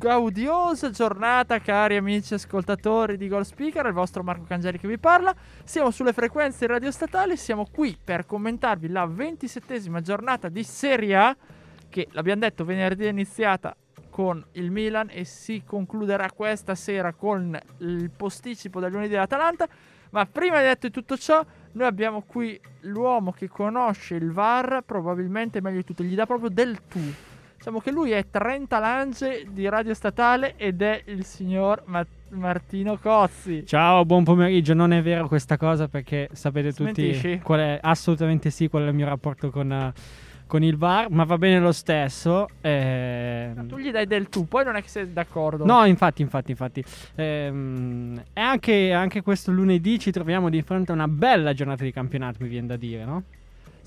gaudiosa giornata, cari amici ascoltatori di Goal Speaker. Il vostro Marco Cangeli che vi parla. Siamo sulle frequenze radio statali. Siamo qui per commentarvi la ventisettesima giornata di Serie A. Che l'abbiamo detto venerdì è iniziata con il Milan e si concluderà questa sera con il posticipo del lunedì dell'Atalanta. Ma prima di detto tutto ciò, noi abbiamo qui l'uomo che conosce il VAR probabilmente meglio di tutti, gli dà proprio del tu. Diciamo che lui è 30 lance di radio statale ed è il signor Ma- Martino Cozzi. Ciao, buon pomeriggio. Non è vero questa cosa perché sapete Smentisci? tutti qual è, assolutamente sì, qual è il mio rapporto con, con il VAR, ma va bene lo stesso. eh, Tu gli dai del tu, poi non è che sei d'accordo. No, infatti, infatti, infatti. Ehm, e anche, anche questo lunedì ci troviamo di fronte a una bella giornata di campionato, mi viene da dire, no?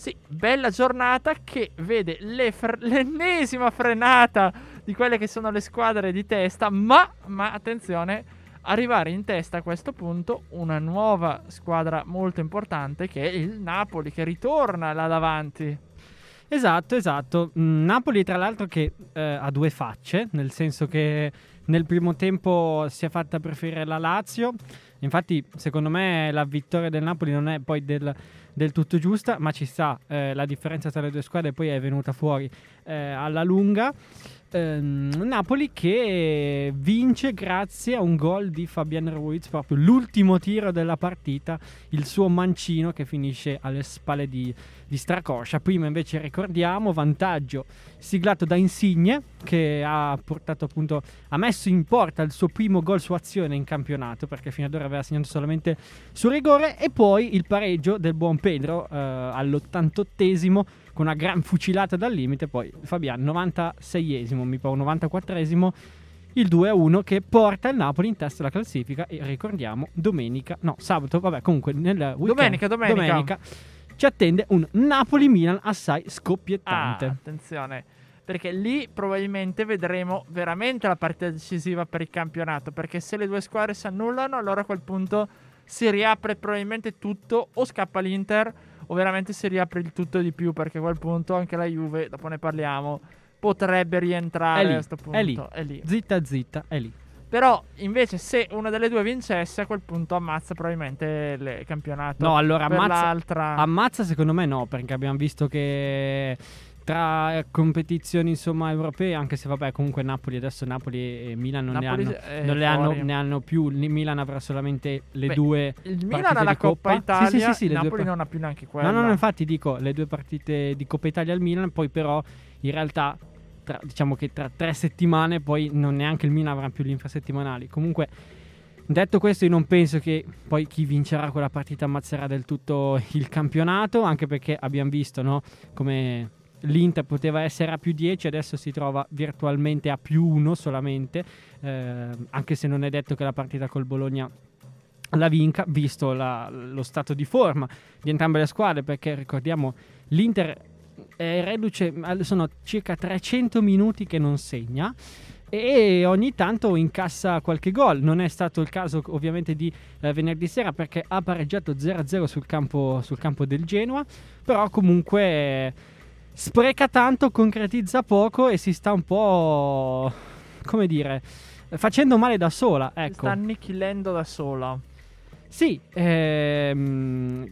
Sì, bella giornata che vede fr- l'ennesima frenata di quelle che sono le squadre di testa, ma, ma attenzione, arrivare in testa a questo punto una nuova squadra molto importante che è il Napoli che ritorna là davanti. Esatto, esatto. Mm, Napoli, tra l'altro, che eh, ha due facce, nel senso che nel primo tempo si è fatta preferire la Lazio. Infatti, secondo me, la vittoria del Napoli non è poi del, del tutto giusta, ma ci sta. eh, la differenza tra le due squadre poi è venuta fuori eh, alla lunga. Ehm, Napoli che vince grazie a un gol di Fabian Ruiz, proprio l'ultimo tiro della partita, il suo mancino che finisce alle spalle di, di Stracoscia. Prima invece ricordiamo vantaggio siglato da Insigne che ha portato appunto ha messo in porta il suo primo gol su azione in campionato perché fino ad ora aveva segnato solamente su rigore e poi il pareggio del buon Pedro eh, all'88esimo con una gran fucilata dal limite poi Fabian 96esimo mi pare 94esimo il 2-1 che porta il Napoli in testa alla classifica e ricordiamo domenica no sabato vabbè comunque nel weekend Domenica, domenica. domenica ci attende un Napoli-Milan assai Ah, scoppiettante attenzione, perché lì probabilmente vedremo veramente la partita decisiva per il campionato, perché se le due squadre si annullano, allora a quel punto si riapre probabilmente tutto, o scappa l'Inter, o veramente si riapre il tutto di più, perché a quel punto anche la Juve, dopo ne parliamo, potrebbe rientrare È lì, a questo punto. è lì. È lì. zitta zitta è lì Però invece se una delle due vincesse, a quel punto ammazza probabilmente il campionato. no allora ammazza l'altra... Ammazza secondo me no, perché abbiamo visto che tra eh, competizioni insomma europee, anche se vabbè comunque Napoli adesso Napoli e Milan non, Napoli ne, hanno, non le hanno, ne hanno più, il Milan avrà solamente le Beh, due Il Milan ha la Coppa Sì, Italia, sì, sì, sì, due Napoli par- non ha più neanche quella. No, no, no, infatti dico le due partite di Coppa Italia al Milan, poi però in realtà tra- diciamo che tra tre settimane poi non neanche il Milan avrà più gli infrasettimanali. Comunque detto questo io non penso che poi chi vincerà quella partita ammazzerà del tutto il campionato, anche perché abbiamo visto no, come l'Inter poteva essere a più 10, adesso si trova virtualmente a più 1 solamente, eh, anche se non è detto che la partita col Bologna la vinca, visto la- lo stato di forma di entrambe le squadre, perché ricordiamo l'Inter è reduce, sono circa 300 minuti che non segna e ogni tanto incassa qualche gol. Non è stato il caso ovviamente di eh, venerdì sera perché ha pareggiato 0-0 sul campo, sul campo del Genoa, però comunque eh, spreca tanto, concretizza poco e si sta un po' come dire facendo male da sola, ecco. sta annichilendo da sola. Sì, ehm,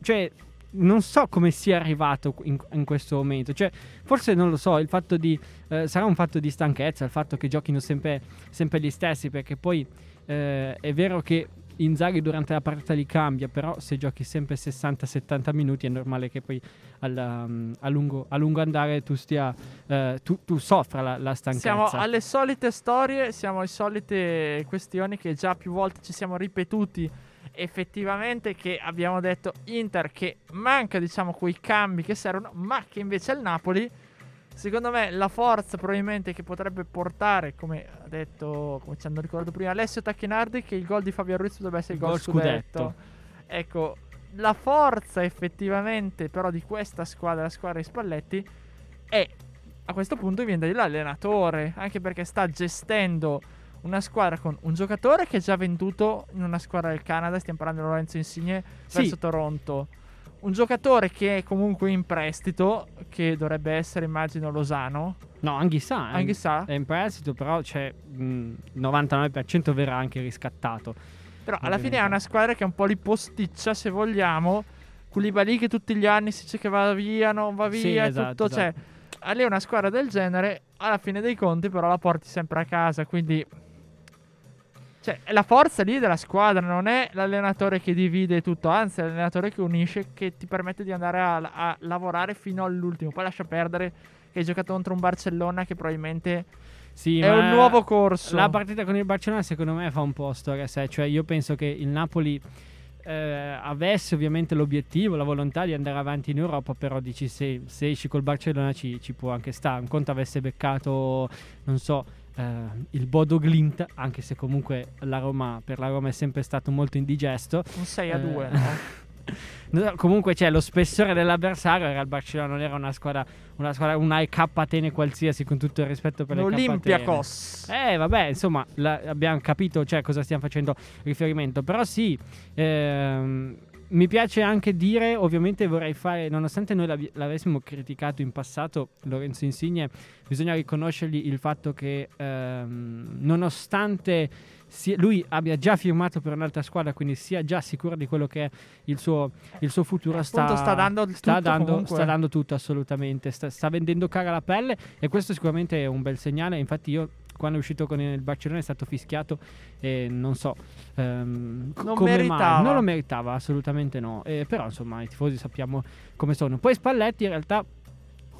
cioè non so come sia arrivato in, in questo momento. Cioè, forse non lo so, il fatto di eh, sarà un fatto di stanchezza, il fatto che giochino sempre, sempre gli stessi, perché poi eh, è vero che Inzaghi durante la partita li cambia, però se giochi sempre 60-70 minuti è normale che poi al, um, a, lungo, a lungo andare tu stia eh, tu, tu soffra la, la stanchezza. Siamo alle solite storie, siamo alle solite questioni che già più volte ci siamo ripetuti. Effettivamente che abbiamo detto Inter che manca diciamo quei cambi che servono, ma che invece il Napoli Secondo me la forza probabilmente che potrebbe portare, come ha detto, come ci hanno ricordato prima Alessio Tacchinardi, che il gol di Fabio Ruiz dovrebbe essere il gol, Gol scudetto. scudetto. Ecco, la forza effettivamente però di questa squadra, la squadra di Spalletti, è a questo punto viene dall'allenatore, anche perché sta gestendo una squadra con un giocatore che è già venduto in una squadra del Canada, stiamo parlando di Lorenzo Insigne Sì. verso Toronto. Un giocatore che è comunque in prestito, che dovrebbe essere, immagino, Losano. No, Anghissà. eh. Anghissà. È in prestito, però c'è mh, 99% verrà anche riscattato. Però alla fine è una squadra che è un po' li posticcia, se vogliamo. Koulibaly che tutti gli anni si dice che va via, non va via, Sì, esatto, tutto. Cioè, lì è una squadra del genere, alla fine dei conti però la porti sempre a casa, quindi... Cioè, la forza lì della squadra, non è l'allenatore che divide tutto, anzi è l'allenatore che unisce, che ti permette di andare a, a lavorare fino all'ultimo. Poi lascia perdere che hai giocato contro un Barcellona che probabilmente Sì, è un nuovo corso. La partita con il Barcellona secondo me fa un po' storia sé, cioè io penso che il Napoli eh, avesse ovviamente l'obiettivo, la volontà di andare avanti in Europa, però dici se, se esci col Barcellona ci, ci può anche stare, un conto avesse beccato, non so, eh, il Bodo Glint, anche se comunque la Roma, per la Roma è sempre stato molto indigesto. un 6 a 2, Eh, no? No, Comunque c'è lo spessore dell'avversario. Era il Barcellona, non era una squadra, una squadra, una EK Atene qualsiasi, con tutto il rispetto per. Olympiakos. Eh, vabbè, insomma, la- abbiamo capito cioè, cosa stiamo facendo riferimento. Però sì, ehm, mi piace anche dire, ovviamente vorrei fare, nonostante noi l'avi- l'avessimo criticato in passato, Lorenzo Insigne, bisogna riconoscergli il fatto che ehm, nonostante sia- lui abbia già firmato per un'altra squadra, quindi sia già sicuro di quello che è il suo, il suo futuro, sta, sta dando sta tutto dando, sta dando tutto assolutamente, sta, sta vendendo cara la pelle e questo sicuramente è un bel segnale. Infatti io quando è uscito con il Barcellona è stato fischiato e non so ehm, Non come meritava. mai. Non lo meritava, assolutamente no. Eh, però insomma i tifosi sappiamo come sono. Poi Spalletti in realtà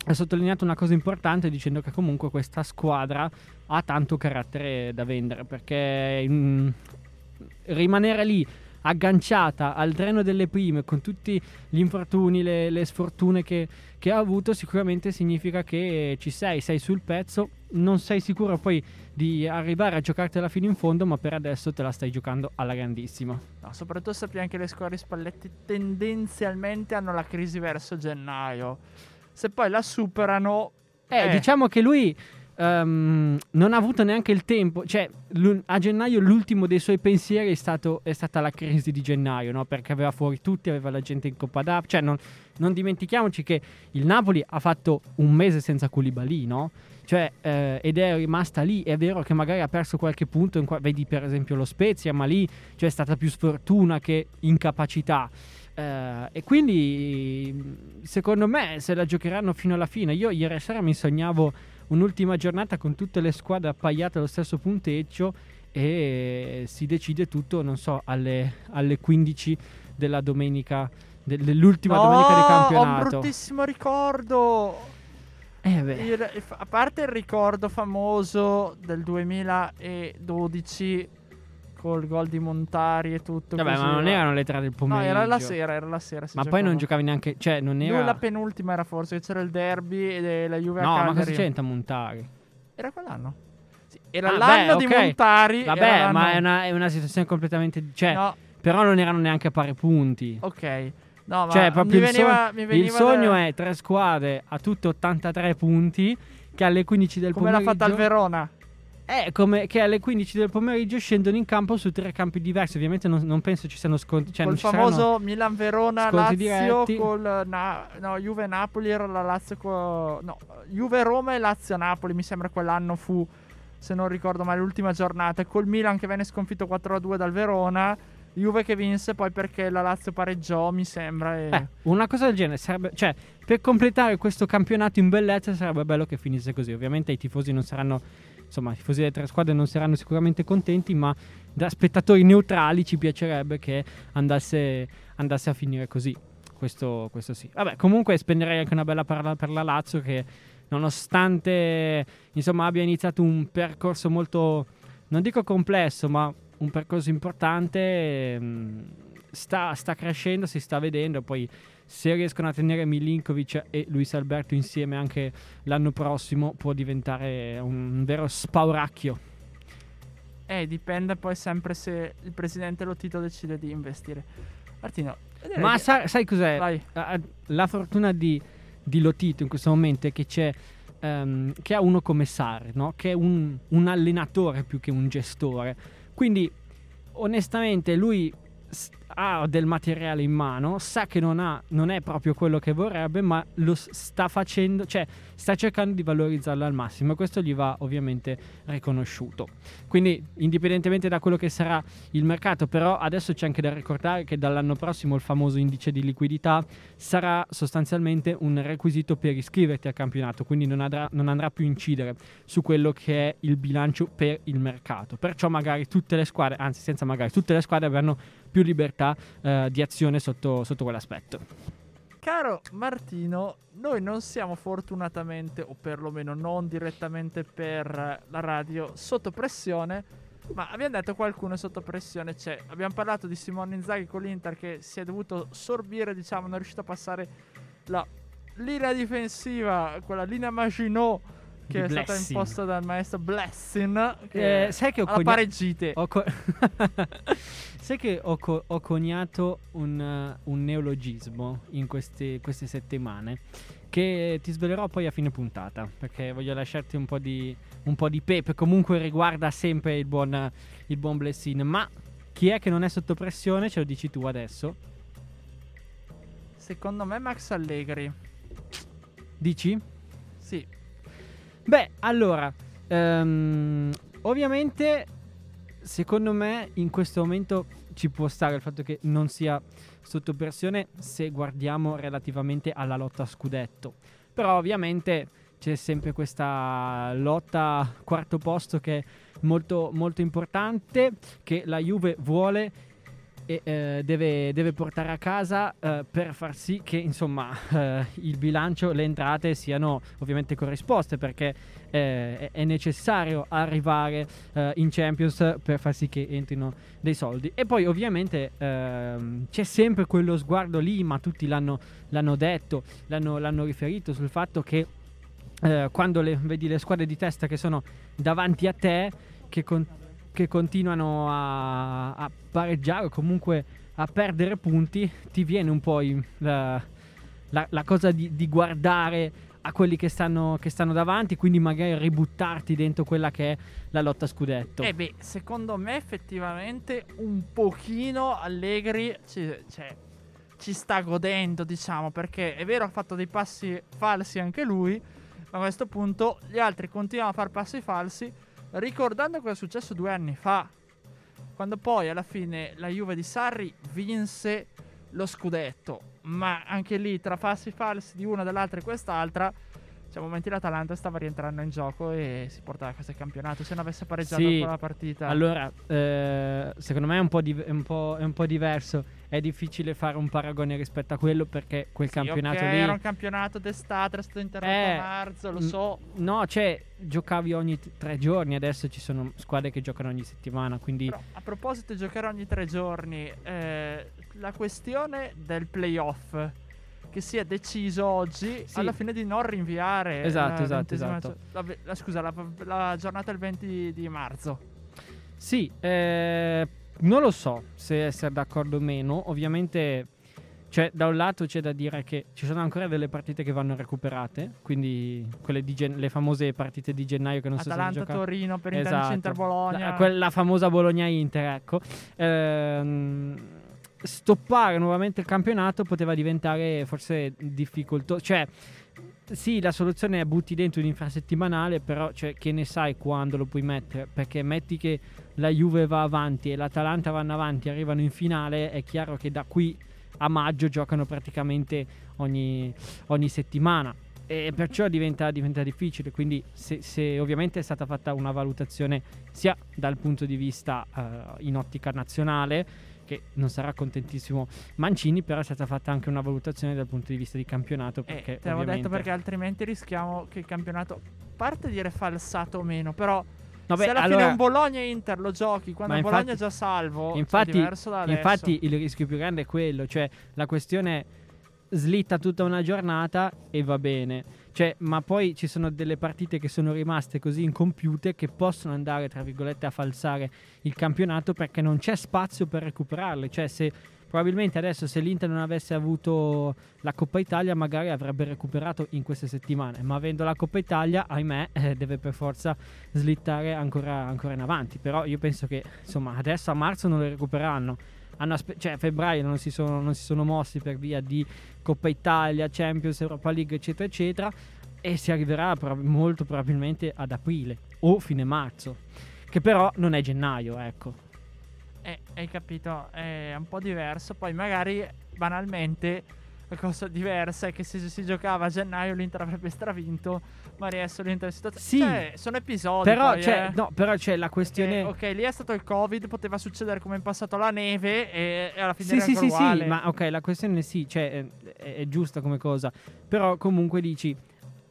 ha sottolineato una cosa importante dicendo che comunque questa squadra ha tanto carattere da vendere perché mm, rimanere lì agganciata al treno delle prime con tutti gli infortuni, le, le sfortune che, che ha avuto sicuramente significa che ci sei, sei sul pezzo, non sei sicuro poi di arrivare a giocartela fino in fondo ma per adesso te la stai giocando alla grandissima. No, soprattutto sappiamo che le squadre Spalletti tendenzialmente hanno la crisi verso gennaio. Se poi la superano, Eh, Eh. diciamo che lui ehm, non ha avuto neanche il tempo, cioè a gennaio l'ultimo dei suoi pensieri è, stato, è stata la crisi di gennaio, no? perché aveva fuori tutti, aveva la gente in Coppa d'Af, cioè non, non dimentichiamoci che il Napoli ha fatto un mese senza Koulibaly, no? Cioè, eh, ed è rimasta lì, è vero che magari ha perso qualche punto, qua- vedi per esempio lo Spezia, ma lì c'è stata più sfortuna che incapacità. Eh, e quindi secondo me se la giocheranno fino alla fine. Io ieri sera mi sognavo un'ultima giornata con tutte le squadre appaiate allo stesso punteggio e si decide tutto, non so, alle, alle 15 della domenica, de- dell'ultima No, domenica di Ho un campionato. bruttissimo ricordo. Eh Il- a parte il ricordo famoso del 2012 col gol di Montari e tutto. vabbè, così, ma non erano le tre del No, pomeriggio. era la sera, era la sera. Ma poi non giocavi neanche, cioè non Lui era... la penultima era forse, c'era il derby e la Juve a No, ma Cagliari. cosa c'entra Montari? Era quell'anno? Sì, era Ah, l'anno beh, di ok. Montari. Vabbè, ma è una, è una situazione completamente... Cioè, No, però non erano neanche a pari punti. ok. No, ma Cioè, proprio mi il, veniva, sogno, mi veniva il sogno da- è tre squadre a tutte 83 punti che alle 15 del come l'ha pomeriggio fatta il Verona. È come che alle 15 del pomeriggio scendono in campo su tre campi diversi. Ovviamente non, non penso ci siano scontri, cioè col famoso Milan-Verona, scontri Lazio, diretti. col na- no, Juve-Napoli era la Lazio co- no, Juve-Roma e Lazio-Napoli, mi sembra quell'anno fu, se non ricordo male, l'ultima giornata, col Milan che venne sconfitto 4-2 dal Verona, Juve che vinse poi perché la Lazio pareggiò, mi sembra, e... Eh, una cosa del genere sarebbe, cioè, per completare questo campionato in bellezza sarebbe bello che finisse così. Ovviamente i tifosi non saranno, insomma, i tifosi delle tre squadre non saranno sicuramente contenti, ma da spettatori neutrali ci piacerebbe che andasse, andasse a finire così. Questo, questo sì. Vabbè, comunque spenderei anche una bella parola per la Lazio che nonostante insomma abbia iniziato un percorso molto non dico complesso, ma un percorso importante ehm, sta, sta crescendo, si sta vedendo, poi se riescono a tenere Milinkovic e Luis Alberto insieme anche l'anno prossimo può diventare un vero spauracchio. Eh, dipende poi sempre se il presidente Lotito decide di investire. Martino, Ma che- sa- sai cos'è? Vai. La fortuna di, di Lotito in questo momento è che c'è ehm, che ha uno come Sarri, no? che è un, un allenatore più che un gestore. Quindi, onestamente, lui ha del materiale in mano, sa che non, ha, non è proprio quello che vorrebbe, ma lo sta facendo, cioè sta cercando di valorizzarlo al massimo e questo gli va ovviamente riconosciuto. Quindi, indipendentemente da quello che sarà il mercato, però adesso c'è anche da ricordare che dall'anno prossimo il famoso indice di liquidità sarà sostanzialmente un requisito per iscriverti al campionato, quindi non, andrà- non andrà più a incidere su quello che è il bilancio per il mercato. Perciò magari tutte le squadre, anzi senza magari, tutte le squadre avranno più libertà eh, di azione sotto, sotto quell'aspetto. Caro Martino, noi non siamo fortunatamente, o perlomeno non direttamente per la radio, sotto pressione, ma abbiamo detto qualcuno sotto pressione c'è. Abbiamo parlato di Simone Inzaghi con l'Inter che si è dovuto sorbire, diciamo, non è riuscito a passare la linea difensiva, quella linea Maginot che è stata Blessing. imposta dal maestro Blessing. Che Eh, sai che ho conia- pareggite. Ho co- Sai che ho, co- ho coniato un, eh, un neologismo in queste, queste settimane che ti svelerò poi a fine puntata perché voglio lasciarti un po' di, un po' di pepe. Comunque riguarda sempre il buon, il buon Blessin. Ma chi è che non è sotto pressione? Ce lo dici tu adesso. Secondo me Max Allegri. Dici? Sì, Beh, allora, ehm, ovviamente, secondo me in questo momento ci può stare il fatto che non sia sotto pressione se guardiamo relativamente alla lotta a scudetto. Però ovviamente c'è sempre questa lotta quarto posto che è molto, molto importante, che la Juve vuole e eh, deve, deve portare a casa eh, per far sì che insomma eh, il bilancio, le entrate siano ovviamente corrisposte perché eh, è- necessario arrivare eh, in Champions per far sì che entrino dei soldi. E poi ovviamente ehm, c'è sempre quello sguardo lì ma tutti l'hanno, l'hanno detto l'hanno, l'hanno riferito sul fatto che eh, quando le- vedi le squadre di testa che sono davanti a te che, con- che continuano a, a pareggiare o comunque a perdere punti, ti viene un po' la, la- la cosa di, di guardare a quelli che stanno, che stanno davanti, quindi magari ributtarti dentro quella che è la lotta scudetto. Eh beh, secondo me effettivamente un pochino Allegri ci, cioè, ci sta godendo, diciamo, perché è vero ha fatto dei passi falsi anche lui, ma a questo punto gli altri continuano a fare passi falsi, ricordando cosa è successo due anni fa, quando poi alla fine la Juve di Sarri vinse lo scudetto, ma anche lì tra passi falsi di una, dell'altra e quest'altra, cioè, momenti l'Atalanta stava rientrando in gioco e si portava a casa il campionato. Se non avesse pareggiato Sì, quella partita, Allora, eh, secondo me è un, po' div- è un po', è un po' diverso. È difficile fare un paragone rispetto a quello perché quel Sì, campionato ok, lì. era un campionato d'estate, era stato interrotto Eh, a marzo, lo so. No, cioè, giocavi ogni t- tre giorni. Adesso ci sono squadre che giocano ogni settimana. Quindi, Però, a proposito di giocare ogni tre giorni, eh, la questione del playoff che si è deciso oggi Sì. alla fine di non rinviare Esatto, la esatto, esatto. gio- la la- scusa, la, la giornata del 20 di marzo. sì, eh, non lo so se essere d'accordo o meno. Ovviamente, cioè, da un lato c'è da dire che ci sono ancora delle partite che vanno recuperate. Quindi, quelle di gen- le famose partite di gennaio che non so se Atalanta, giocate. Torino, per Esatto. Inter Bologna. La, quella famosa Bologna-Inter, ecco. Ehm, stoppare nuovamente il campionato poteva diventare forse difficoltoso. Cioè, sì, la soluzione è butti dentro un infrasettimanale, però cioè, che ne sai quando lo puoi mettere? Perché metti che la Juve va avanti e l'Atalanta vanno avanti, arrivano in finale, è chiaro che da qui a maggio giocano praticamente ogni, ogni settimana. E perciò diventa, diventa difficile. Quindi, se, se ovviamente è stata fatta una valutazione sia dal punto di vista eh, in ottica nazionale, che non sarà contentissimo Mancini, però è stata fatta anche una valutazione dal punto di vista di campionato. Eh, Perché te l'avevo detto perché altrimenti rischiamo che il campionato, parte dire falsato o meno, però No, beh, Se alla allora- fine un Bologna-Inter lo giochi quando Ma Bologna è infatti- già salvo, cioè, Infatti, adesso. infatti il rischio più grande è quello, cioè la questione è slitta tutta una giornata e va bene. Cioè, ma poi ci sono delle partite che sono rimaste così incompiute che possono andare, tra virgolette, a falsare il campionato perché non c'è spazio per recuperarle. Cioè, se probabilmente adesso se l'Inter non avesse avuto la Coppa Italia, magari avrebbe recuperato in queste settimane. Ma avendo la Coppa Italia, ahimè, eh, deve per forza slittare ancora, ancora in avanti. Però io penso che, insomma, adesso a marzo non le recupereranno. Aspe- cioè, febbraio non si, sono, non si sono mossi per via di Coppa Italia, Champions, Europa League, eccetera, eccetera. E si arriverà prob- molto probabilmente ad aprile o fine marzo, che però non è gennaio, ecco. Eh, hai capito? È un po' diverso. Poi magari banalmente cosa diversa è che se si giocava a gennaio l'Inter avrebbe stravinto, ma adesso l'Inter è situazione. Sì. Cioè, sono episodi. Però, poi, c'è, eh. no, però c'è la questione. ok, lì è stato il Covid, poteva succedere come in passato la neve e, e alla fine Sì, era sì, sì, ancora sì, uguale. ma ok, la questione sì, cioè, è, è- è giusta come cosa. Però comunque dici,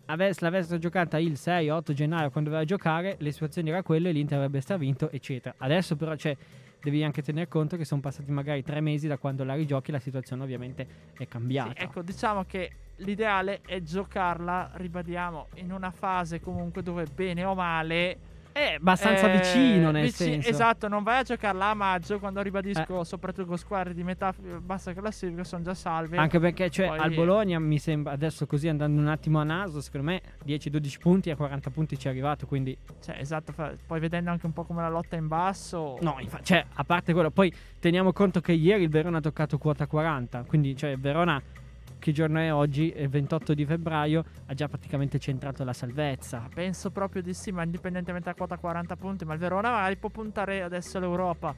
avesse, l'avessero giocata il 6-8 gennaio quando doveva giocare, le situazioni era quelle l'Inter avrebbe stravinto, eccetera. Adesso però, cioè, devi anche tener conto che sono passati magari tre mesi da quando la rigiochi, la situazione ovviamente è cambiata. Sì, ecco, diciamo che l'ideale è giocarla, ribadiamo, in una fase comunque dove bene o male È abbastanza Eh, vicino, nel vici- senso. Esatto, non vai a giocarla a maggio quando ribadisco, soprattutto con squadre di metà eh, bassa classifica, sono già salve. Anche perché cioè, Poi- al Bologna mi sembra adesso così andando un attimo a naso, secondo me 10-12 punti a 40 punti ci è arrivato, quindi Cioè, esatto, fa- poi vedendo anche un po' come la lotta in basso. no, infa- cioè, a parte quello, poi teniamo conto che ieri il Verona ha toccato quota 40, quindi cioè Verona che giorno è oggi? È il 28 di febbraio, ha già praticamente centrato la salvezza. Penso proprio di sì, ma indipendentemente da quota 40 punti, ma il Verona può puntare adesso all'Europa.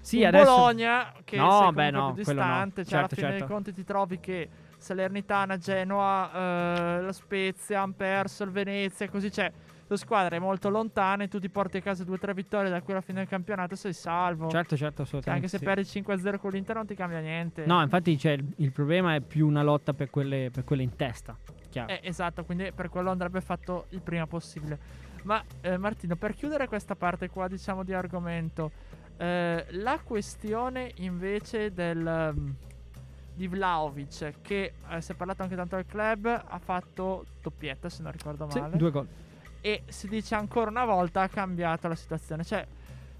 Sì, adesso Bologna che No, beh, no, più quello no. distante, cioè Certo, alla fine certo. dei conti ti trovi che Salernitana, Genoa, eh, la Spezia hanno perso il Venezia, così c'è le squadre molto lontane, tu ti porti a casa due o tre vittorie da qui alla fine del campionato e sei salvo. certo, certo, Cioè, assolutamente. anche se sì. perdi 5-0 con l'Inter non ti cambia niente. No, infatti cioè, il, il problema è più una lotta per quelle, per quelle in testa. Chiaro. Eh, esatto, quindi per quello andrebbe fatto il prima possibile. Ma eh, Martino, per chiudere questa parte qua, diciamo, di argomento, eh, la questione invece del, um, di Vlaovic, che eh, si è parlato anche tanto al club, ha fatto doppietta, se non ricordo Sì, male. due gol. E si dice ancora una volta ha cambiato la situazione. Cioè,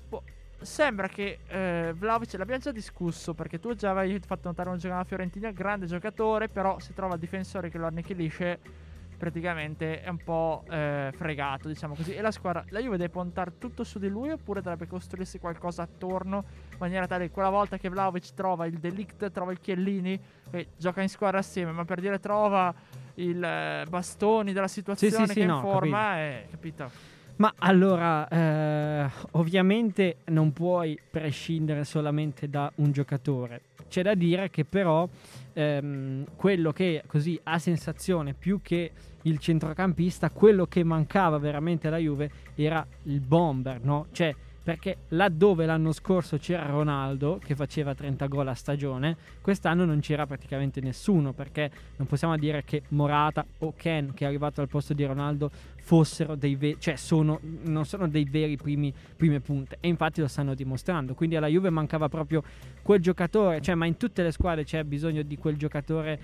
boh, sembra che eh, Vlaovic l'abbiamo già discusso perché tu già avevi fatto notare un giocatore Fiorentina, grande giocatore, però si trova il difensore che lo annichilisce. Praticamente è un po' eh, fregato, diciamo così. E la squadra, la Juve deve puntare tutto su di lui oppure dovrebbe costruirsi qualcosa attorno in maniera tale che quella volta che Vlaovic trova il Delict, trova il Chiellini, che gioca in squadra assieme, ma per dire trova il eh, bastoni della situazione sì, che sì, in no, forma, è, capito? Ma allora, eh, ovviamente non puoi prescindere solamente da un giocatore. C'è da dire che però ehm, quello che così ha sensazione più che il centrocampista, quello che mancava veramente alla Juve era il bomber, no? Cioè, perché laddove l'anno scorso c'era Ronaldo che faceva 30 gol a stagione, quest'anno non c'era praticamente nessuno, perché non possiamo dire che Morata o Ken che è arrivato al posto di Ronaldo fossero dei veri, cioè sono, non sono dei veri primi, prime punte e infatti lo stanno dimostrando. Quindi alla Juve mancava proprio quel giocatore, cioè ma in tutte le squadre c'è bisogno di quel giocatore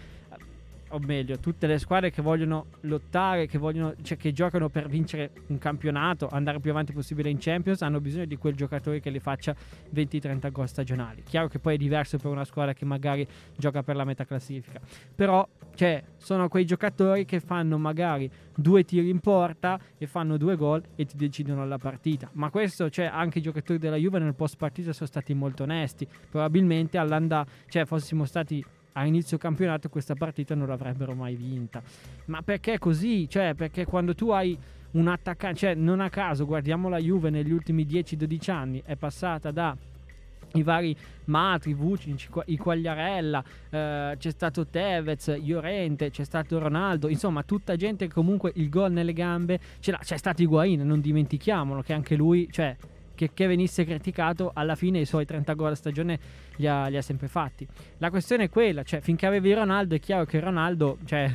o meglio, tutte le squadre che vogliono lottare, che, vogliono, cioè che giocano per vincere un campionato, andare più avanti possibile in Champions, hanno bisogno di quel giocatore che li faccia 20-30 gol stagionali. Chiaro che poi è diverso per una squadra che magari gioca per la metà classifica, però cioè, sono quei giocatori che fanno magari due tiri in porta e fanno due gol e ti decidono la partita. Ma questo, cioè, anche i giocatori della Juve nel post partita sono stati molto onesti. Probabilmente all'anda, cioè, fossimo stati a inizio campionato questa partita non l'avrebbero mai vinta. Ma perché così? Cioè, perché quando tu hai un attaccante, cioè non a caso guardiamo la Juve negli ultimi 10-12 anni, è passata da i vari Matri, Vucinic, i Quagliarella, eh, c'è stato Tevez, Llorente, c'è stato Ronaldo, insomma tutta gente che comunque il gol nelle gambe ce l'ha, c'è stato Higuain, non dimentichiamolo che anche lui, cioè che, che venisse criticato, alla fine i suoi 30 gol a stagione li ha, li ha sempre fatti. La questione è quella, cioè finché avevi Ronaldo è chiaro che Ronaldo, cioè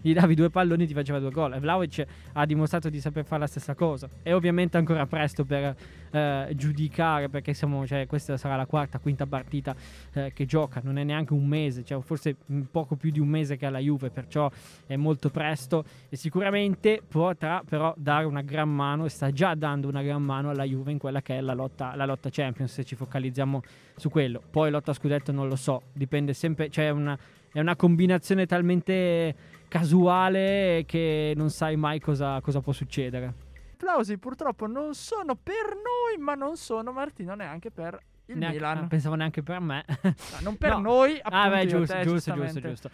gli davi due palloni e ti faceva due gol. E Vlaovic ha dimostrato di saper fare la stessa cosa. È ovviamente ancora presto per eh, giudicare perché siamo, cioè, questa sarà la quarta, quinta partita eh, che gioca, non è neanche un mese, cioè forse poco più di un mese che ha la Juve, perciò è molto presto e sicuramente potrà però dare una gran mano e sta già dando una gran mano alla Juve in quella che è la lotta, la lotta Champions, se ci focalizziamo su quello. Poi lotta scudetto non lo so, dipende sempre, cioè una, è una combinazione talmente casuale che non sai mai cosa, cosa può succedere applausi purtroppo non sono per noi, ma non sono Martino neanche per il neanche, Milan. Ah, pensavo neanche per me. No, non per No. noi, appunto, ah, beh, giusto, te, giusto, giusto, giusto.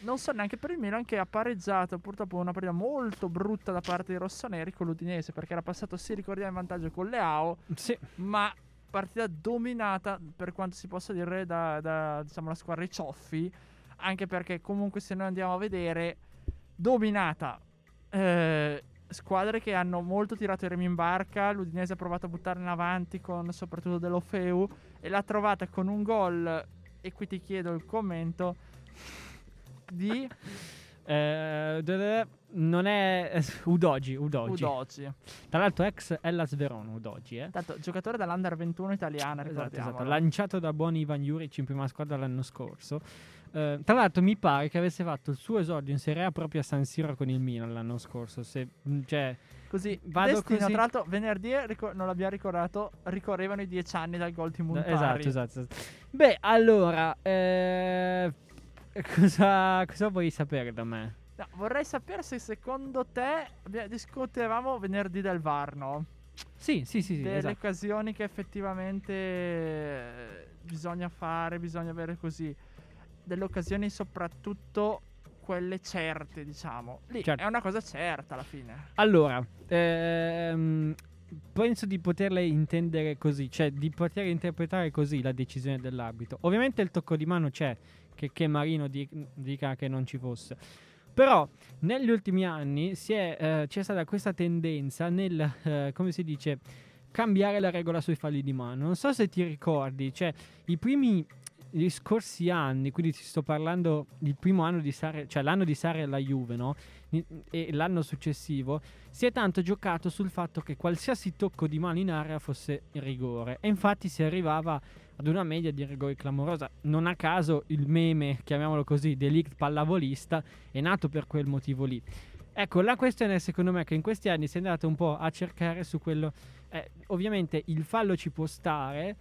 Non so neanche per il Milan che ha pareggiato purtroppo una partita molto brutta da parte dei rossoneri con l'Udinese perché era passato, sì, ricordiamo in vantaggio con Leao, Sì, ma partita dominata per quanto si possa dire da, da, diciamo la squadra dei cioffi, anche perché comunque se noi andiamo a vedere dominata eh, squadre che hanno molto tirato i remi in barca, l'Udinese ha provato a buttarla in avanti con soprattutto dell'Ofeu e l'ha trovata con un gol e qui ti chiedo il commento di Eh, non è eh, Udogi, Udogi. Udoci. Tra l'altro ex Hellas Verona Udogi, eh. Tanto giocatore dall'Under 21 italiana, Esatto, esatto, lanciato da buon Ivan Juric in prima squadra l'anno scorso. Eh, tra l'altro mi pare che avesse fatto il suo esordio in Serie A proprio a San Siro con il Milan l'anno scorso. Se, mh, cioè, Così, Vado Destino, così. tra l'altro, venerdì, ricor- non l'abbiamo ricordato, ricorrevano i dieci anni dal gol di Montari. esatto, esatto, esatto. Beh, allora, eh, cosa, cosa vuoi sapere da me? No, vorrei sapere se secondo te, discutevamo venerdì del VAR, no? Sì, sì, sì, sì Delle esatto. occasioni che effettivamente eh, bisogna fare, bisogna avere così. Delle occasioni soprattutto quelle certe, diciamo. Lì Certo. è una cosa certa alla fine. Allora, ehm, penso di poterle intendere così, cioè di poter interpretare così la decisione dell'arbitro. Ovviamente il tocco di mano c'è, che, che Marino di- dica che non ci fosse. Però negli ultimi anni si è, eh, c'è stata questa tendenza nel, eh, come si dice, cambiare la regola sui falli di mano. Non so se ti ricordi, cioè i primi gli scorsi anni, quindi ti sto parlando del primo anno di Sarri, cioè l'anno di Sarri alla Juve, no? E l'anno successivo si è tanto giocato sul fatto che qualsiasi tocco di mano in area fosse rigore e infatti si arrivava ad una media di rigori clamorosa. Non a caso il meme, chiamiamolo così, delict pallavolista è nato per quel motivo lì. Ecco, la questione secondo me che in questi anni si è andato un po' a cercare su quello. eh, ovviamente il fallo ci può stare.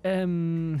ehm,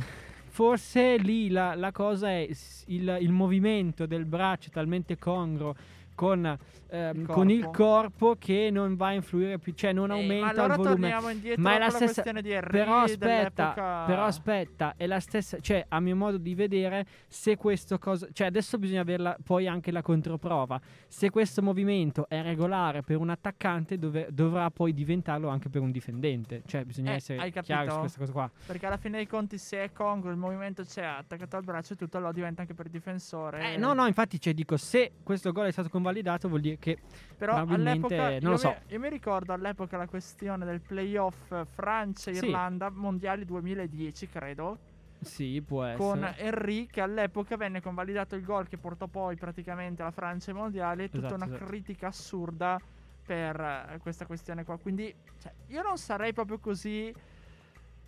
forse lì la, la cosa è il, il movimento del braccio talmente congruo con, ehm, Il con il corpo. che non va a influire più, cioè non Eh, aumenta allora il volume. torniamo indietro Ma è la con stessa- questione di Henry Però aspetta, dell'epoca- però aspetta, è la stessa, cioè a mio modo di vedere, se questo cosa, cioè adesso bisogna averla poi anche la controprova. Se questo movimento è regolare per un attaccante, dove- dovrà poi diventarlo anche per un difendente. Cioè bisogna Eh, essere chiari su questa cosa qua. Perché alla fine dei conti, se è congruo, il movimento c'è attaccato al braccio e tutto, allora diventa anche per il difensore. Eh, no, no, infatti, cioè, dico, se questo gol è stato convalidato, vuol dire che Però all'epoca, non lo io so. mi, io mi ricordo all'epoca la questione del playoff Sì. Francia-Irlanda, mondiali 2010, credo, sì, può essere. con Henry, che all'epoca venne convalidato il gol che portò poi praticamente la Francia ai mondiali. Tutta Esatto, una esatto. critica assurda per eh, questa questione qua. Quindi, cioè, io non sarei proprio così.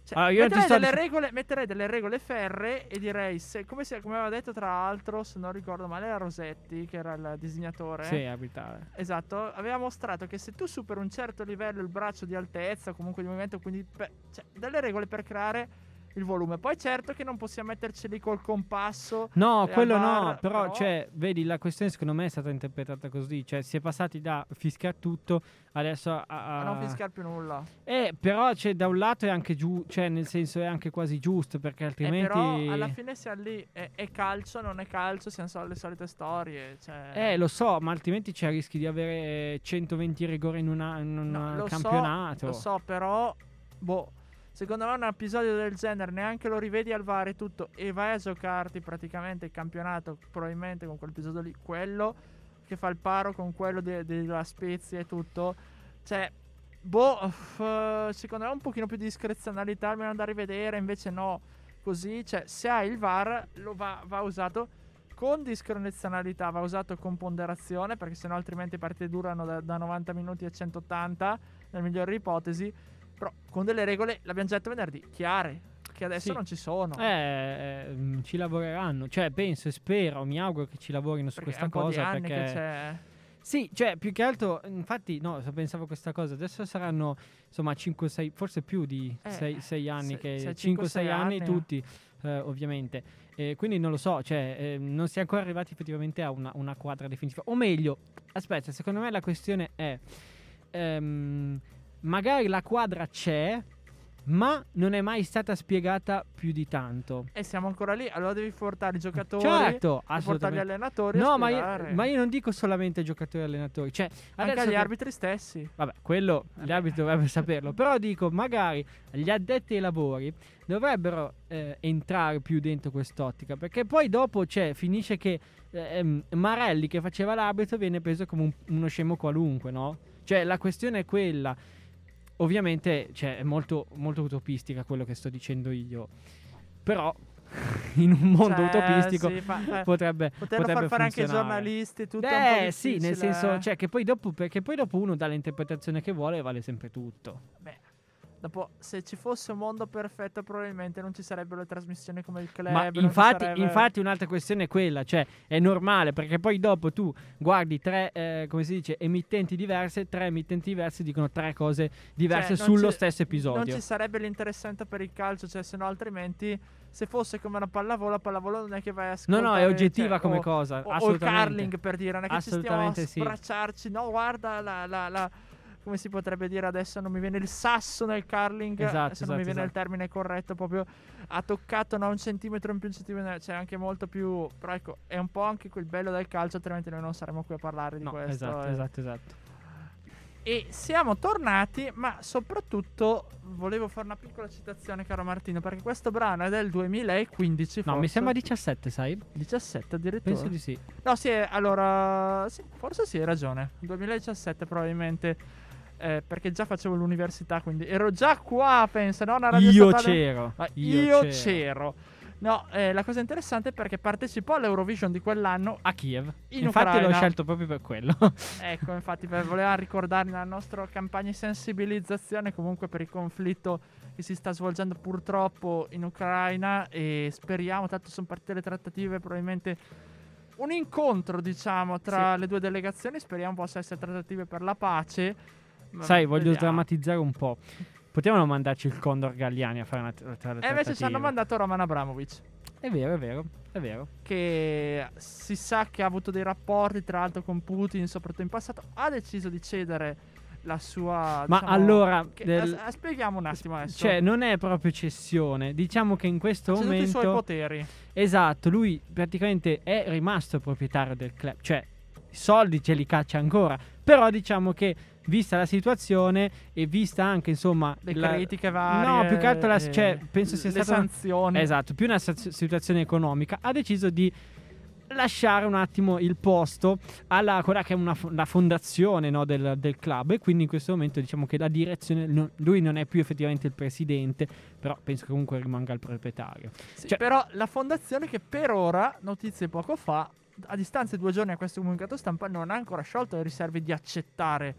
Cioè, ti metterei, delle regole, metterei delle regole ferre e direi, se, come, se- come aveva detto tra l'altro, se non ricordo male, era Rosetti, che era il disegnatore. Sì, abitare. Esatto, aveva mostrato che se tu superi un certo livello il braccio di altezza, comunque di movimento, quindi per- cioè, delle regole per creare il volume. Poi certo che non possiamo metterci lì col compasso. No, e quello al no, però, però- cioè, vedi, la questione secondo me è stata interpretata così, cioè si è passati da fischiare tutto adesso a... a- A non fischiare più nulla. Eh, però, cioè, da un lato è anche giù, cioè, nel senso è anche quasi giusto, perché Eh, altrimenti... però alla fine siamo lì, è, è calcio, non è calcio, siamo solo le solite storie. Cioè... Eh, lo so, ma altrimenti c'è il rischio di avere 120 rigori in, una- in un No, lo so, campionato. Lo so, però, boh, secondo me un episodio del genere neanche lo rivedi al VAR e tutto e vai a giocarti praticamente il campionato, probabilmente con quell'episodio lì, quello che fa il paro con quello de- della Spezia e tutto. Cioè, boh, uff, secondo me un pochino più di discrezionalità almeno da rivedere, invece no, così, cioè, se hai il VAR lo va, va usato con discrezionalità, va usato con ponderazione perché sennò altrimenti le partite durano da, da 90 minuti a 180 nel migliore ipotesi, però con delle regole, l'abbiamo già detto venerdì, chiare, che adesso Sì. non ci sono. Eh, mm, ci lavoreranno. Cioè, penso e spero, mi auguro che ci lavorino su perché questa cosa. anni perché c'è... Sì, cioè, più che altro, infatti, no, pensavo questa cosa. Adesso saranno, insomma, 5-6, forse più di Eh, 6 anni, se- che se 5-6 5-6 anni, anni. tutti, eh, ovviamente. E quindi non lo so, cioè, eh, non si è ancora arrivati effettivamente a una, una quadra definitiva. O meglio, aspetta, secondo me la questione è, ehm, magari la quadra c'è, ma non è mai stata spiegata più di tanto. E siamo ancora lì, allora devi portare i giocatori, Certo, portare gli allenatori No, ma io, ma io non dico solamente giocatori e allenatori, cioè anche agli che- arbitri stessi. Vabbè, quello gli arbitri dovrebbero saperlo. Però dico, magari gli addetti ai lavori dovrebbero eh, entrare più dentro quest'ottica. Perché poi dopo c'è, finisce che eh, ehm, Marelli che faceva l'arbitro viene preso come un- uno scemo qualunque, no? Cioè, la questione è quella. Ovviamente, cioè, è molto, molto utopistica quello che sto dicendo io. Però, in un mondo Cioè, utopistico sì, fa- potrebbe, potrebbe far fare anche funzionare. giornalisti, tutto è un po' Eh sì, nel senso, eh. cioè che poi dopo, perché poi dopo uno dà l'interpretazione che vuole e vale sempre tutto. Beh, dopo, se ci fosse un mondo perfetto, probabilmente non ci sarebbero le trasmissioni come il club. Ma non infatti, sarebbe- infatti un'altra questione è quella, cioè è normale perché poi dopo tu guardi tre, eh, come si dice, emittenti diverse, tre emittenti diverse dicono tre cose diverse Cioè, non sullo stesso Non episodio. ci sarebbe l'interessante per il calcio, cioè, se no, altrimenti, se fosse come una pallavolo, la pallavolo non è che vai a No, ascoltare. no, è oggettiva cioè, come o- cosa, O, o il curling per dire, non è che ci stiamo a sì. No, guarda la, la- la- come si potrebbe dire adesso? Non mi viene il sasso nel curling. Esatto, adesso non mi esatto, viene il esatto. termine corretto. Proprio ha toccato no, un centimetro in più, un centimetro. Cioè, anche molto più. Però ecco, è un po' anche quel bello del calcio, altrimenti noi non saremo qui a parlare di No, questo. esatto, eh. esatto, esatto. E siamo tornati, ma soprattutto volevo fare una piccola citazione, caro Martino, perché questo brano è del 2015. No, mi forse. sembra 17, sai? 17 addirittura. Penso di sì. No, sì, allora, sì, forse sì, hai ragione. 2017 probabilmente, eh, perché già facevo l'università, quindi ero già qua, pensa, no? Una radio Io statale- c'ero. Ma Io io, c'ero. c'ero. No, eh, la cosa interessante è perché partecipò all'Eurovision di quell'anno. A Kiev. In Infatti l'ho Ucraina. scelto proprio per quello. Ecco, infatti, per voler ricordare la nostra campagna di sensibilizzazione comunque per il conflitto che si sta svolgendo purtroppo in Ucraina e speriamo, tanto sono partite le trattative, probabilmente un incontro, diciamo, tra le due delegazioni, speriamo possa essere trattative per la pace. Sai, voglio vediamo. sdrammatizzare un po'. Potevano mandarci il Condor Galliani a fare una tra- tra- E invece ci hanno mandato Roman Abramovic. È vero, è vero, è vero. che si sa che ha avuto dei rapporti tra l'altro con Putin, soprattutto in passato, ha deciso di cedere la sua... Ma diciamo, allora, che- del- as- spieghiamo un attimo adesso. Cioè, non è proprio cessione. Diciamo che in questo Ha ceduto i momento. suoi poteri. Esatto, lui praticamente è rimasto proprietario del club. Cioè, i soldi ce li caccia ancora. Però diciamo che, vista la situazione e vista anche, insomma. Le la- critiche varie. No, più che altro la- eh, cioè, penso sia stata- sanzioni. Esatto, più una situazione economica. Ha deciso di lasciare un attimo il posto alla quella che è una la fondazione no, del, del club e quindi in questo momento diciamo che la direzione no- lui non è più effettivamente il presidente però penso che comunque rimanga il proprietario Sì, cioè- però la fondazione che per ora, notizie poco fa, a distanza di due giorni a questo comunicato stampa, non ha ancora sciolto le riserve di accettare.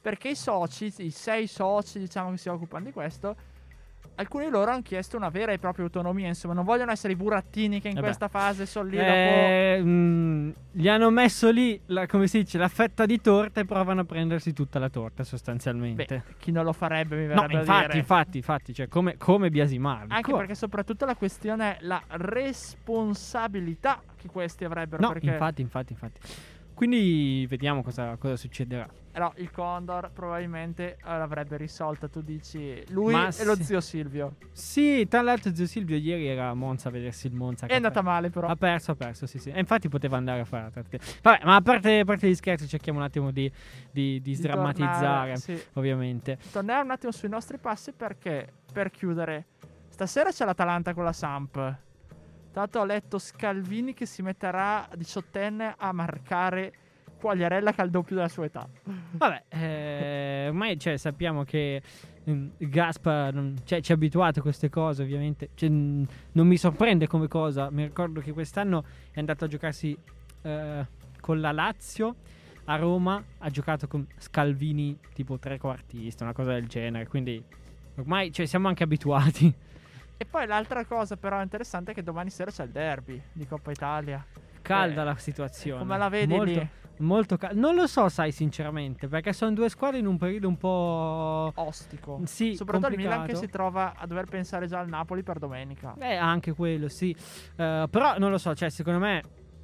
Perché i soci, i sei soci, diciamo che si occupano di questo, alcuni di loro hanno chiesto una vera e propria autonomia. Insomma, non vogliono essere i burattini che in Vabbè. questa fase sono lì dopo. Eh, mm, gli hanno messo lì la, come si dice la fetta di torta e provano a prendersi tutta la torta sostanzialmente Beh, chi non lo farebbe, mi no verrebbe a infatti infatti infatti cioè come, come biasimarli Anche Co- perché soprattutto la questione è la responsabilità che questi avrebbero. no perché infatti infatti infatti quindi vediamo cosa, cosa succederà no, il Condor probabilmente eh, l'avrebbe risolta. Tu dici lui Ma e lo sì. zio Silvio. Sì, tra l'altro zio Silvio ieri era a Monza a vedersi il Monza. È andata male, però. Ha perso, ha perso, sì, sì. E infatti poteva andare a fare la trattativa. Vabbè, ma a parte, a parte gli scherzi, cerchiamo un attimo di, di- di sdrammatizzare, tornare, sì. ovviamente. Torniamo un attimo sui nostri passi perché, per chiudere, stasera c'è l'Atalanta con la Samp. Tanto ho letto Scalvini che si metterà diciottenne a marcare Quagliarella che ha il doppio della sua età. Vabbè, eh, ormai cioè, sappiamo che mm, Gaspa cioè, ci ha abituato a queste cose, ovviamente. Cioè, mm, non mi sorprende come cosa. Mi ricordo che quest'anno è andato a giocarsi eh, con la Lazio a Roma. Ha giocato con Scalvini tipo trequartista, una cosa del genere. Quindi ormai cioè, siamo anche abituati. E poi l'altra cosa però interessante è che domani sera c'è il derby di Coppa Italia. Calda Eh, la situazione. Come la vedi molto, lì? Molto calda. Non lo so, sai, sinceramente, perché sono due squadre in un periodo un po'. Ostico. Sì, Soprattutto il Milan che complicato. si trova a dover pensare già al Napoli per domenica. Eh, anche quello, sì. Eh, però non lo so, cioè, secondo me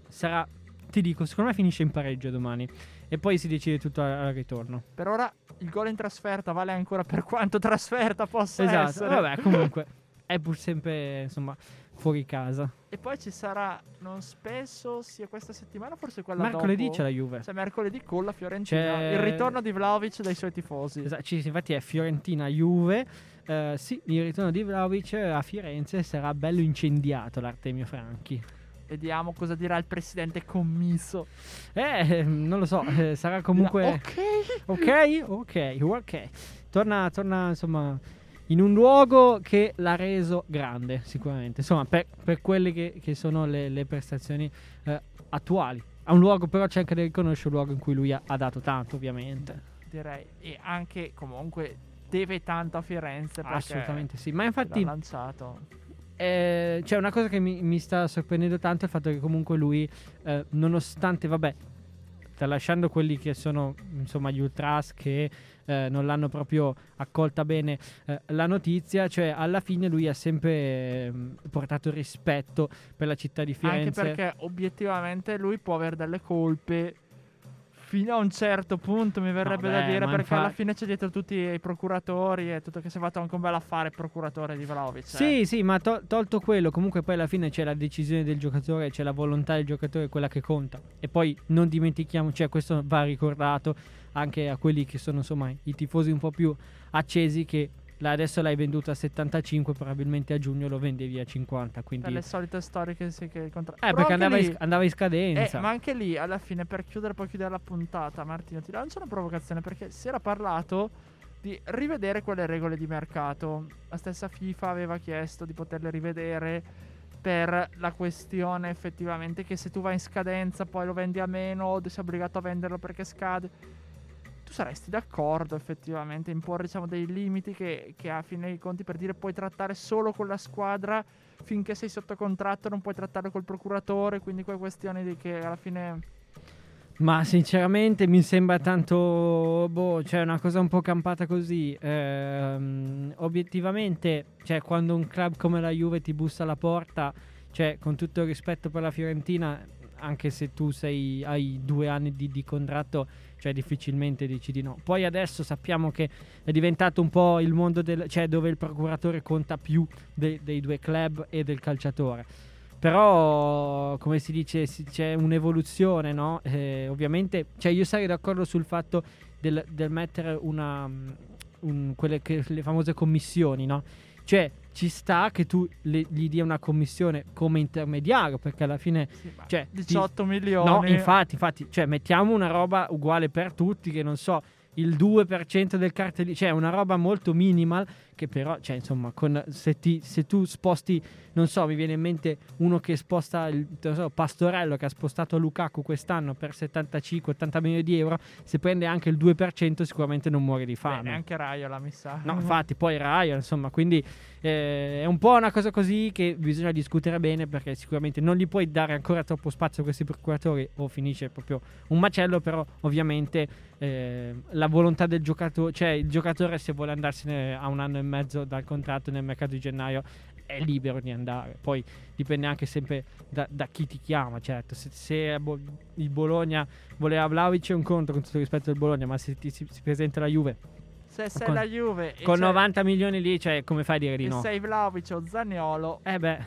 sarà. Ti dico, secondo me finisce in pareggio domani. E poi si decide tutto al, ritorno. Per ora il gol in trasferta vale ancora per quanto trasferta possa esatto. essere. Vabbè, comunque. È pur sempre, insomma, fuori casa. E poi ci sarà, non spesso, sia questa settimana, forse quella Mercoledì dopo. c'è la Juve. Cioè mercoledì con la Fiorentina. C'è- Il ritorno di Vlaovic dai suoi tifosi. Esatto, infatti è Fiorentina-Juve. Eh, sì, il ritorno di Vlaovic a Firenze sarà bello incendiato l'Artemio Franchi. Vediamo cosa dirà il presidente commisso. Eh, non lo so, eh, sarà comunque... Ok. Ok, ok, ok. Torna, torna insomma in un luogo che l'ha reso grande, sicuramente. Insomma, per, per quelle che, che sono le, le prestazioni eh, attuali. A un luogo, però c'è anche da riconoscere un luogo in cui lui ha, ha dato tanto, ovviamente. Direi. E anche comunque deve tanto a Firenze. Assolutamente sì. Ma l'ha infatti, lanciato. eh, c'è una cosa che mi, mi sta sorprendendo tanto è il fatto che comunque lui, eh, nonostante, vabbè, tralasciando quelli che sono insomma gli ultras che eh, non l'hanno proprio accolta bene eh, la notizia, cioè alla fine lui ha sempre ehm, portato rispetto per la città di Anche Firenze. perché obiettivamente lui può avere delle colpe fino a un certo punto, mi verrebbe da beh, dire, perché alla infatti- fine c'è dietro tutti i procuratori e tutto che si è fatto anche un bel affare procuratore di Vlaovic. eh. Sì, sì, ma to- tolto quello, comunque poi alla fine c'è la decisione del giocatore, c'è la volontà del giocatore, quella che conta. E poi non dimentichiamo, cioè questo va ricordato anche a quelli che sono insomma i tifosi un po' più accesi che la- adesso l'hai venduto a 75, probabilmente a giugno lo vendevi a 50, Per quindi le solite storie che si che contra- Eh, Però perché andava, in, lì- sc- andava in Eh, scadenza. ma anche lì, alla fine, per chiudere, poi chiudere la puntata, Martino, ti lancio una provocazione perché si era parlato di rivedere quelle regole di mercato. La stessa FIFA aveva chiesto di poterle rivedere per la questione effettivamente che se tu vai in scadenza poi lo vendi a meno o sei obbligato a venderlo perché scade. Tu saresti d'accordo effettivamente imporre diciamo, dei limiti che, che a fine dei conti per dire puoi trattare solo con la squadra finché sei sotto contratto non puoi trattare col procuratore, quindi quelle questioni di che alla fine Ma sinceramente mi sembra tanto, boh, cioè una cosa un po' campata così. Ehm, obiettivamente, cioè quando un club come la Juve ti bussa alla porta, cioè con tutto il rispetto per la Fiorentina, anche se tu sei, hai due anni di, di contratto, cioè difficilmente dici di no. Poi adesso sappiamo che è diventato un po' il mondo del, cioè dove il procuratore conta più de- dei due club e del calciatore. Però, come si dice, c'è un'evoluzione, no? Eh, ovviamente, cioè io sarei d'accordo sul fatto del, del mettere una, un- quelle che, le famose commissioni, no? Cioè, ci sta che tu le- gli dia una commissione come intermediario, perché alla fine, sì, cioè, ti- 18 milioni. No, infatti, infatti, cioè mettiamo una roba uguale per tutti, che non so, il 2% del cartellino, cioè una roba molto minimal che però, cioè insomma, con, se, ti- se tu sposti, non so, mi viene in mente uno che sposta, il, non so, Pastorello che ha spostato Lukaku quest'anno per 75-80 milioni di euro, se prende anche il 2% sicuramente non muore di Beh, fame. neanche Raiola mi sa. No, infatti, poi Raya, insomma, quindi eh, è un po' una cosa così che bisogna discutere bene perché sicuramente non gli puoi dare ancora troppo spazio a questi procuratori o finisce proprio un macello, però ovviamente eh, la volontà del giocatore, cioè il giocatore se vuole andarsene a un anno e mezzo dal contratto nel mercato di gennaio è libero di andare, poi dipende anche sempre da, da chi ti chiama, certo, se, se Bo- il Bologna voleva Vlaovic è un conto con tutto il rispetto del Bologna, ma se ti, si, si presenta la Juve Se sei Con- la Juve con c'è- 90 milioni lì, cioè, come fai a dire di no? sei Vlaovic o Zaniolo Eh beh,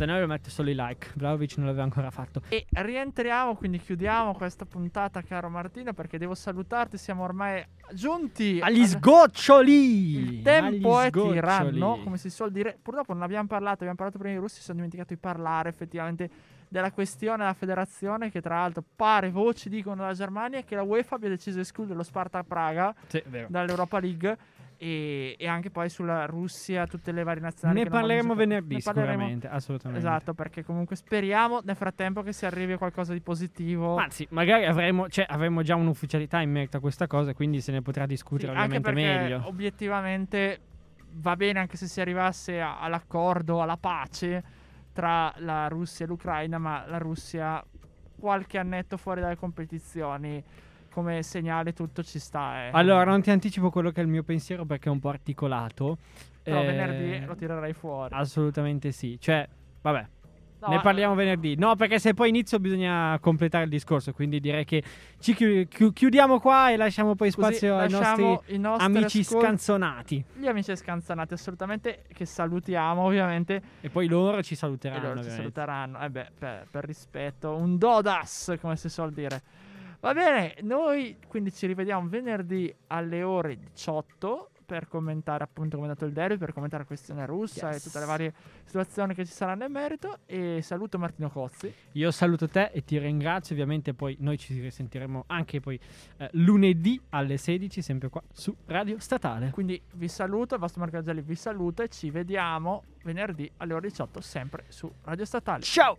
Zanello mette solo i like. Vlaovic non l'aveva ancora fatto. E rientriamo, quindi chiudiamo questa puntata, caro Martino, perché devo salutarti. Siamo ormai giunti Agli sgoccioli! Il tempo Agli è tiranno, sgoccioli. come si suol dire. Purtroppo non abbiamo parlato, abbiamo parlato prima i russi, si sono dimenticato di parlare effettivamente della questione della federazione che tra l'altro pare voci dicono dalla Germania che la UEFA abbia deciso di escludere lo Sparta Praga Sì, dall'Europa League e, e anche poi sulla Russia, tutte le varie nazionali. Ne parleremo venerdì Ne parleremo- sicuramente, assolutamente. Esatto, perché comunque speriamo nel frattempo che si arrivi a qualcosa di positivo. Anzi, magari avremo, cioè, avremo già un'ufficialità in merito a questa cosa, quindi se ne potrà Sì, discutere anche ovviamente perché meglio. obiettivamente va bene anche se si arrivasse a- all'accordo, alla pace tra la Russia e l'Ucraina, ma la Russia qualche annetto fuori dalle competizioni come segnale tutto ci sta. Eh. Allora, non ti anticipo quello che è il mio pensiero perché è un po' articolato. Però Eh, venerdì lo tirerai fuori. Assolutamente sì. Cioè, vabbè, No, ne parliamo venerdì. No, perché se poi inizio bisogna completare il discorso, quindi direi che ci chi- chi- chiudiamo qua e lasciamo poi spazio ai nostri nostri amici ascol- scanzonati. Gli amici scanzonati assolutamente che salutiamo ovviamente E poi loro ci e saluteranno. loro ci saluteranno. Eh beh, per, per rispetto, un dodas come si suol dire. Va bene, noi quindi ci rivediamo venerdì alle ore 18 per commentare appunto come è andato il derby, per commentare la questione russa e Yes. tutte le varie situazioni che ci saranno in merito. E saluto Martino Cozzi. Io saluto te e ti ringrazio. Ovviamente poi noi ci risentiremo anche poi eh, lunedì alle 16, sempre qua su Radio Statale. Quindi vi saluto, il vostro Marco Angeli vi saluta e ci vediamo venerdì alle ore 18 sempre su Radio Statale. Ciao!